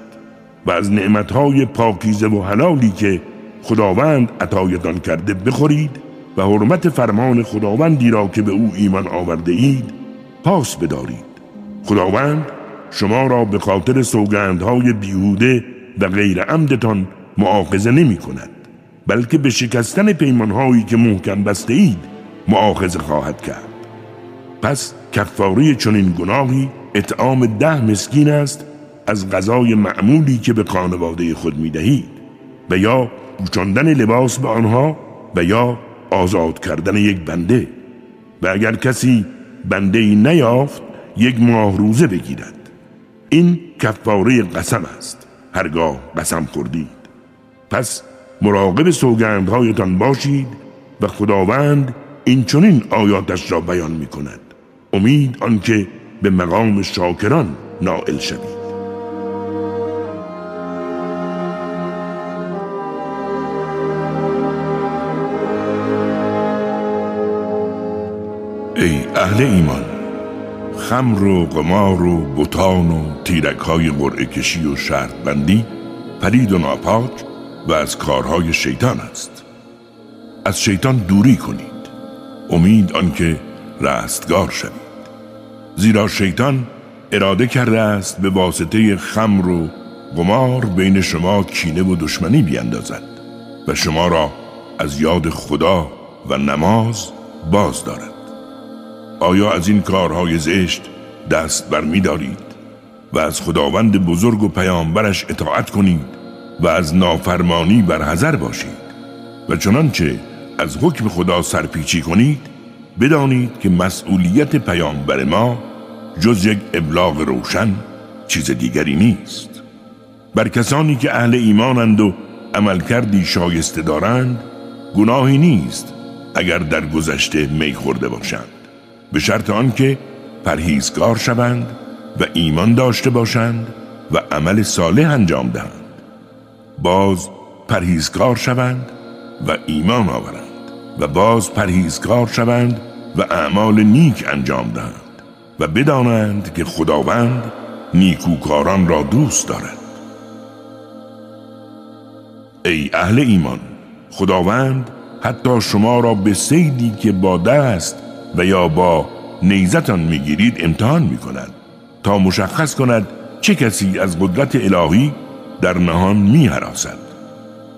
و از نعمتهای پاکیزه و حلالی که خداوند عطایتان کرده بخورید و حرمت فرمان خداوندی را که به او ایمان آورده اید پاس بدارید. خداوند شما را به خاطر سوگندهای بیهوده و غیر عمدتان معاخذه نمی کند بلکه به شکستن پیمانهایی که محکم بسته اید معاخذه خواهد کرد. پس کفاری چنین گناهی اطعام ده مسکین است از غذای معمولی که به خانواده خود می دهید و یا پوشاندن لباس به آنها و یا آزاد کردن یک بنده. و اگر کسی بنده ای نیافت یک ماه روزه بگیرد. این کفاره قسم است. هرگاه قسم خوردید پس مراقب سوگندهایتان باشید و خداوند این چنین آیاتش را بیان می کند امید آنکه به مقام شاکران نائل شوید. ای اهل ایمان خمر و قمار و بوتان و تیرک های قرعه کشی و شرط بندی پرید و ناپاک و از کارهای شیطان است. از شیطان دوری کنید. امید آنکه رستگار شوید. زیرا شیطان اراده کرده است به واسطه خمر و قمار بین شما کینه و دشمنی بیندازد و شما را از یاد خدا و نماز باز دارد. آیا از این کارهای زشت دست بر می دارید و از خداوند بزرگ و پیامبرش اطاعت کنید؟ و از نافرمانی بر حذر باشید و چنانچه از حکم خدا سرپیچی کنید بدانید که مسئولیت پیامبر ما جز یک ابلاغ روشن چیز دیگری نیست. بر کسانی که اهل ایمانند و عملکردی شایسته دارند گناهی نیست اگر در گذشته می خورده باشند. به شرط آنکه پرهیزگار شوند و ایمان داشته باشند و عمل صالح انجام دهند. باز پرهیزگار شوند و ایمان آورند و باز پرهیزگار شوند و اعمال نیک انجام دهند و بدانند که خداوند نیکوکاران را دوست دارد. ای اهل ایمان خداوند حتی شما را به سیدی که با دست و یا با نیزتان می‌گیرید امتحان می‌کند تا مشخص کند چه کسی از قدرت الهی در نهان میهراسد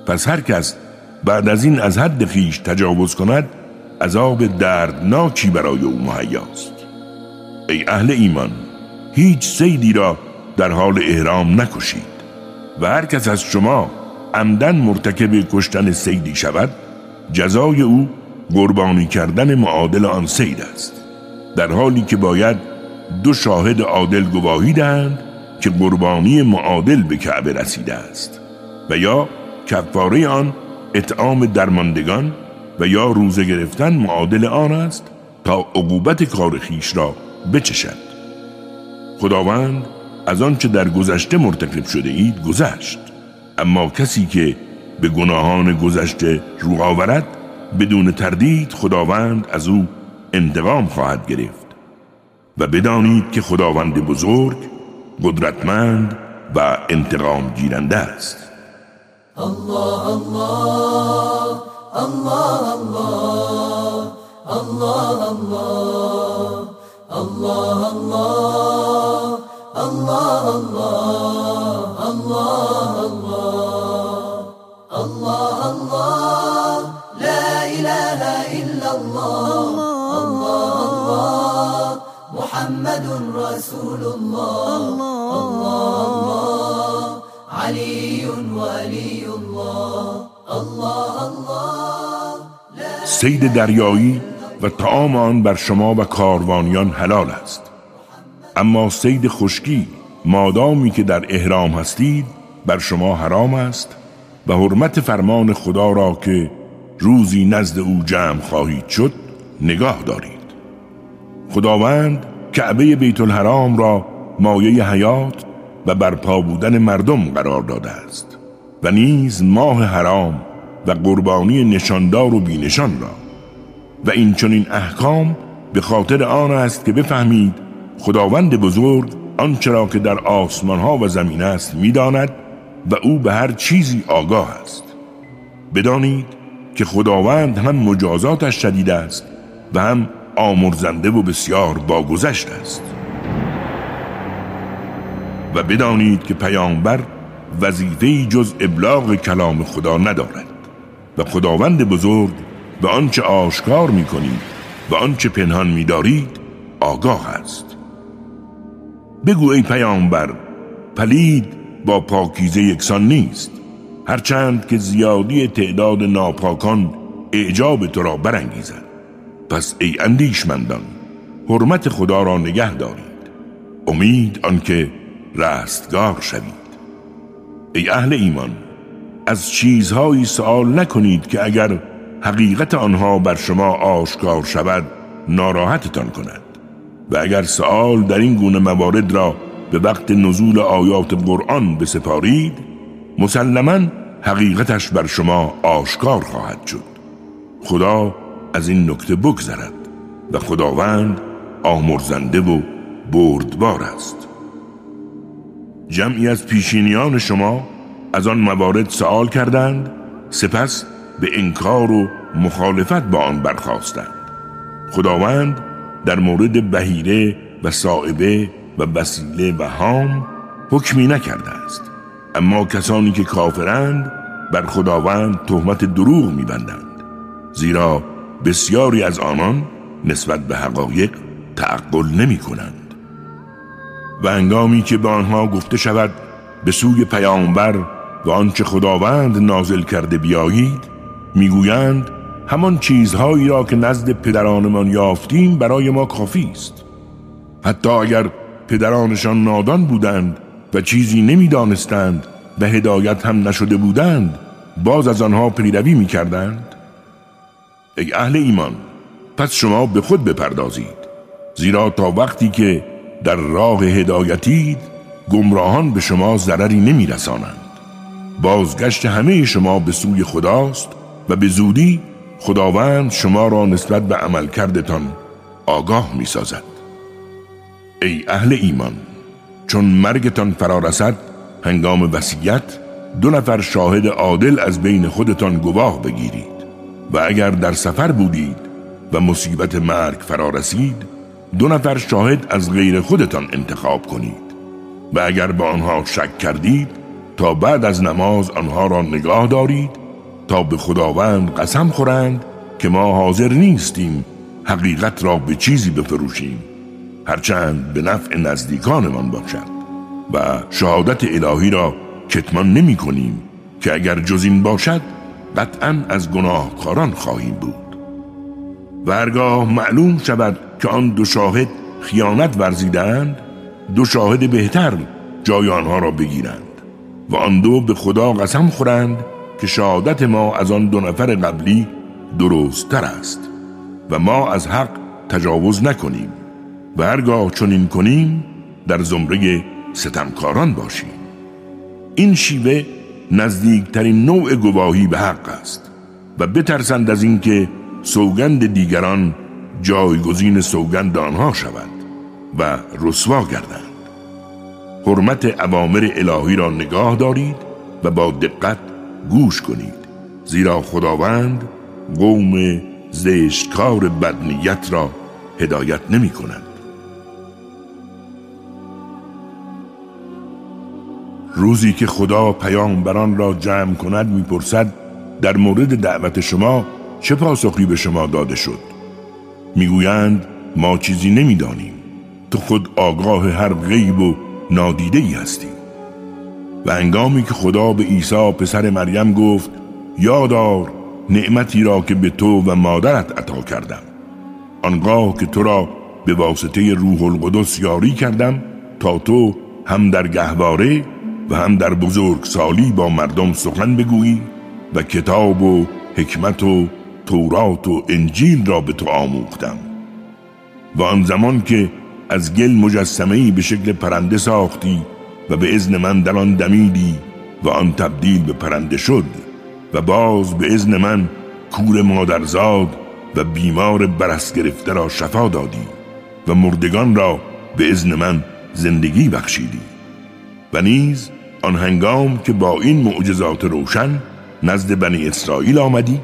پس هر کس بعد از این از حد خیش تجاوز کند عذاب دردناکی برای او مهیاست. ای اهل ایمان هیچ سیدی را در حال احرام نکشید و هر کس از شما عمدن مرتکب کشتن سیدی شود جزای او قربانی کردن معادل آن سید است. در حالی که باید دو شاهد عادل گواهی دهند که قربانی معادل به کعبه رسیده است. و یا کفاره آن اطعام درماندگان و یا روزه گرفتن معادل آن است تا عقوبت کار خیش را بچشد. خداوند از آنچه در گذشته مرتکب شده اید گذشت. اما کسی که به گناهان گذشته رو آورد بدون تردید خداوند از او انتقام خواهد گرفت. و بدانید که خداوند بزرگ قدرتمند و انتقام گیرنده است الله الله الله الله الله الله الله الله الله الله الله الله لا إله إلا الله الله الله محمد علي الله الله الله سید دریایی و تعام آن بر شما و کاروانیان حلال است. اما سید خشکی مادامی که در احرام هستید بر شما حرام است و حرمت فرمان خدا را که روزی نزد او جمع خواهید شد نگاه دارید خداوند کعبه بیت الحرام را مایه حیات و برپا بودن مردم قرار داده است و نیز ماه حرام و قربانی نشاندار و بینشان را و این چنین احکام به خاطر آن است که بفهمید خداوند بزرگ آنچه را که در آسمان ها و زمین است می‌داند و او به هر چیزی آگاه است. بدانید که خداوند هم مجازاتش شدید است و هم آمرزنده و بسیار باگذشت است. و بدانید که پیامبر وظیفه جز ابلاغ کلام خدا ندارد. و خداوند بزرگ به آنچه آشکار می کنید و آنچه پنهان می دارید آگاه است. بگو ای پیامبر پلید با پاکیزه یکسان نیست. هرچند که زیادی تعداد ناپاکان اعجاب تو را برانگیزد. پس ای اندیشمندان حرمت خدا را نگه دارید. امید آنکه رستگار شوید. ای اهل ایمان از چیزهایی سوال نکنید که اگر حقیقت آنها بر شما آشکار شود ناراحتتان کند. و اگر سوال در این گونه موارد را به وقت نزول آیات قرآن بسپارید مسلما حقیقتش بر شما آشکار خواهد شد. خدا از این نکته بگذرد و خداوند آمرزنده و بردبار است. جمعی از پیشینیان شما از آن موارد سوال کردند سپس به انکار و مخالفت با آن برخواستند خداوند در مورد بهیره و صائبه و وسیله و هام حکمی نکرده است. اما کسانی که کافرند بر خداوند تهمت دروغ میبندند. زیرا بسیاری از آنان نسبت به حقایق تعقل نمی کنند و انگامی که به آنها گفته شود به سوی پیامبر و آنچه خداوند نازل کرده بیایید می‌گویند همان چیزهایی را که نزد پدرانمان یافتیم برای ما کافی است. حتی اگر پدرانشان نادان بودند و چیزی نمی‌دانستند و هدایت هم نشده بودند باز از آنها پیروی می‌کردند. ای اهل ایمان پس شما به خود بپردازید زیرا تا وقتی که در راه هدایتید گمراهان به شما ضرری نمیرسانند. بازگشت همه شما به سوی خداست و به زودی خداوند شما را نسبت به عمل کردتان آگاه می سازد ای اهل ایمان چون مرگتان فرارسد هنگام وسیعت دو نفر شاهد عادل از بین خودتان گواه بگیرید و اگر در سفر بودید و مصیبت مرگ فرارسید دو نفر شاهد از غیر خودتان انتخاب کنید و اگر به آنها شک کردید تا بعد از نماز آنها را نگاه دارید تا به خداوند قسم خورند که ما حاضر نیستیم حقیقت را به چیزی بفروشیم هرچند به نفع نزدیکانمان باشد و شهادت الهی را کتمان نمی کنیم که اگر جز این باشد قطعا از گناهکاران خواهیم بود. و هرگاه معلوم شود که آن دو شاهد خیانت ورزیدند دو شاهد بهتر جای آنها را بگیرند و آن دو به خدا قسم خورند که شهادت ما از آن دو نفر قبلی درست تر است و ما از حق تجاوز نکنیم. و هرگاه چنین کنیم در زمره ستمکاران باشیم. این شیوه نزدیکترین نوع گواهی به حق است و بترسند از اینکه سوگند دیگران جایگزین سوگند آنها شود و رسوا گردند. حرمت عوامر الهی را نگاه دارید و با دقت گوش کنید زیرا خداوند قوم زشتکار بدنیت را هدایت نمی کند. روزی که خدا پیامبران را جمع کند می‌پرسد در مورد دعوت شما چه پاسخی به شما داده شد؟ می‌گویند ما چیزی نمی‌دانیم. تو خود آگاه هر غیب و نادیده ای هستی. و انگامی که خدا به عیسی پسر مریم گفت یادار نعمتی را که به تو و مادرت عطا کردم. آنگاه که تو را به واسطه روح القدس یاری کردم تا تو هم در گهواره و هم در بزرگ سالی با مردم سخن بگویی و کتاب و حکمت و تورات و انجیل را به تو آموختم. و آن زمان که از گل مجسمهی به شکل پرنده ساختی و به ازن من در آن دمیدی و آن تبدیل به پرنده شد و باز به ازن من کور مادرزاد و بیمار برس گرفته را شفا دادی و مردگان را به ازن من زندگی بخشیدی. و نیز آن هنگام که با این معجزات روشن نزد بنی اسرائیل آمدی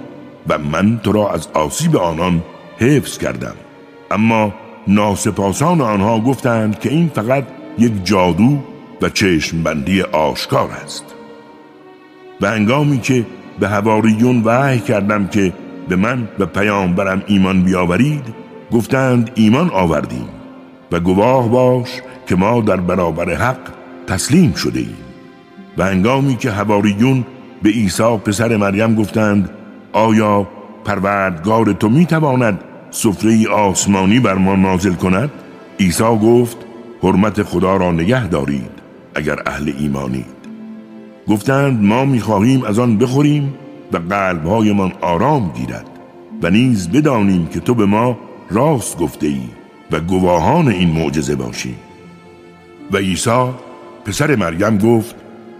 و من تو را از آسیب آنان حفظ کردم. اما ناسپاسان آنها گفتند که این فقط یک جادو و چشم بندی آشکار است. و هنگامی که به هواریون وحی کردم که به من و پیامبرم ایمان بیاورید گفتند ایمان آوردیم و گواه باش که ما در برابر حق تسلیم شده ایم و هنگامی که هواریون به عیسی پسر مریم گفتند آیا پروردگار تو می‌تواند سفره آسمانی بر ما نازل کند؟ عیسی گفت حرمت خدا را نگه دارید اگر اهل ایمانید. گفتند ما می‌خواهیم از آن بخوریم و قلبهایمان آرام گیرد و نیز بدانیم که تو به ما راست گفته ای و گواهان این معجزه باشی. و عیسی پسر مریم گفت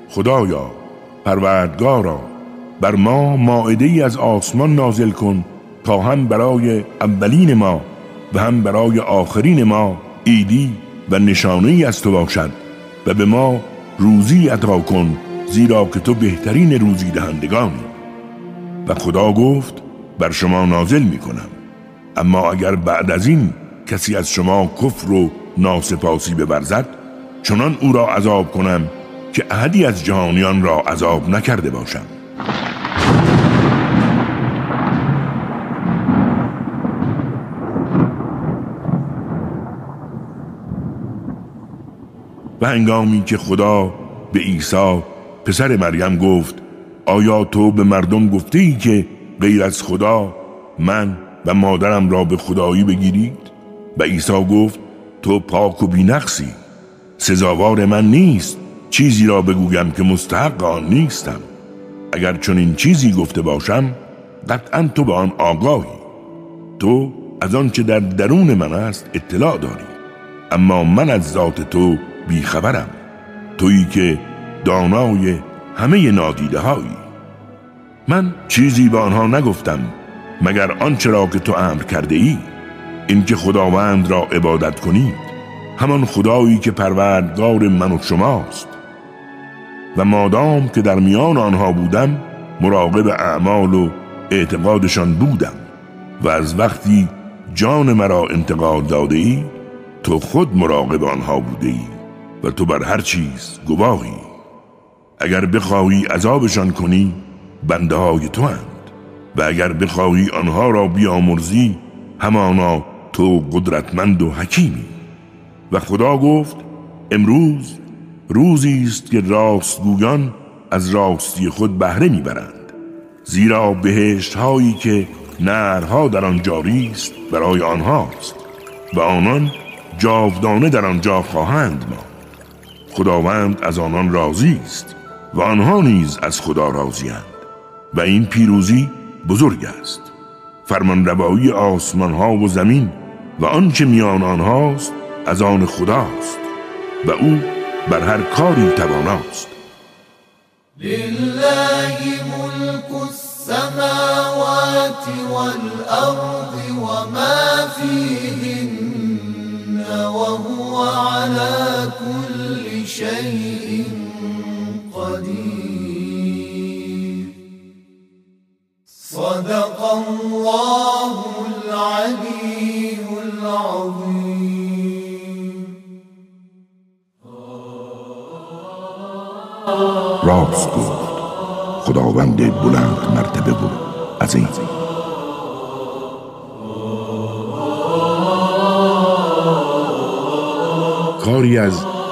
خدایا پروردگارا بر ما ماعده ای از آسمان نازل کن تا هم برای اولین ما و هم برای آخرین ما ایدی و نشانه ای از تو باشد و به ما روزی عطا کن زیرا که تو بهترین روزی دهندگانی و خدا گفت بر شما نازل می کنم اما اگر بعد از این کسی از شما کفر و ناسپاسی ببرزد چنان او را عذاب کنم که احدی از جهانیان را عذاب نکرده باشم. و هنگامی که خدا به عیسی پسر مریم گفت آیا تو به مردم گفته ای که غیر از خدا من و مادرم را به خدایی بگیرید؟ و عیسی گفت تو پاک و بینقصی سزاوار من نیست چیزی را بگویم که مستحق آن نیستم اگر چون این چیزی گفته باشم قطعا تو به آن آگاهی تو از آنچه در درون من است اطلاع داری اما من از ذات تو بیخبرم. تویی که دانای همه نادیده هایی من چیزی به آنها نگفتم مگر آنچه را که تو امر کرده ای اینکه خداوند را عبادت کنید همان خدایی که پروردگار من و شماست. و مادام که در میان آنها بودم مراقب اعمال و اعتقادشان بودم. و از وقتی جان مرا انتقال داده ای تو خود مراقب آنها بوده ای و تو بر هر چیز گواهی. اگر بخواهی عذابشان کنی بنده های تو هند و اگر بخواهی آنها را بیامرزی همانا تو قدرتمند و حکیمی. و خدا گفت امروز روزی است که راستگویان از راستی خود بهره می‌برند. زیرا بهشت هایی که نرها در آن جاری است برای آنهاست و آنان جاودانه در آنجا خواهند ما خداوند از آنان راضی است و آنها نیز از خدا راضیند و این پیروزی بزرگ است. فرمان روایی آسمان ها و زمین و آنچه میان آنهاست از آن خداست و او بر هر کاری تواناست. لله ملك السماوات والأرض وما فيهن وهو على كل شيء قدير صدق الله العلي العظيم راست گفت خداوند بلند مرتبه و عظیم. کاری از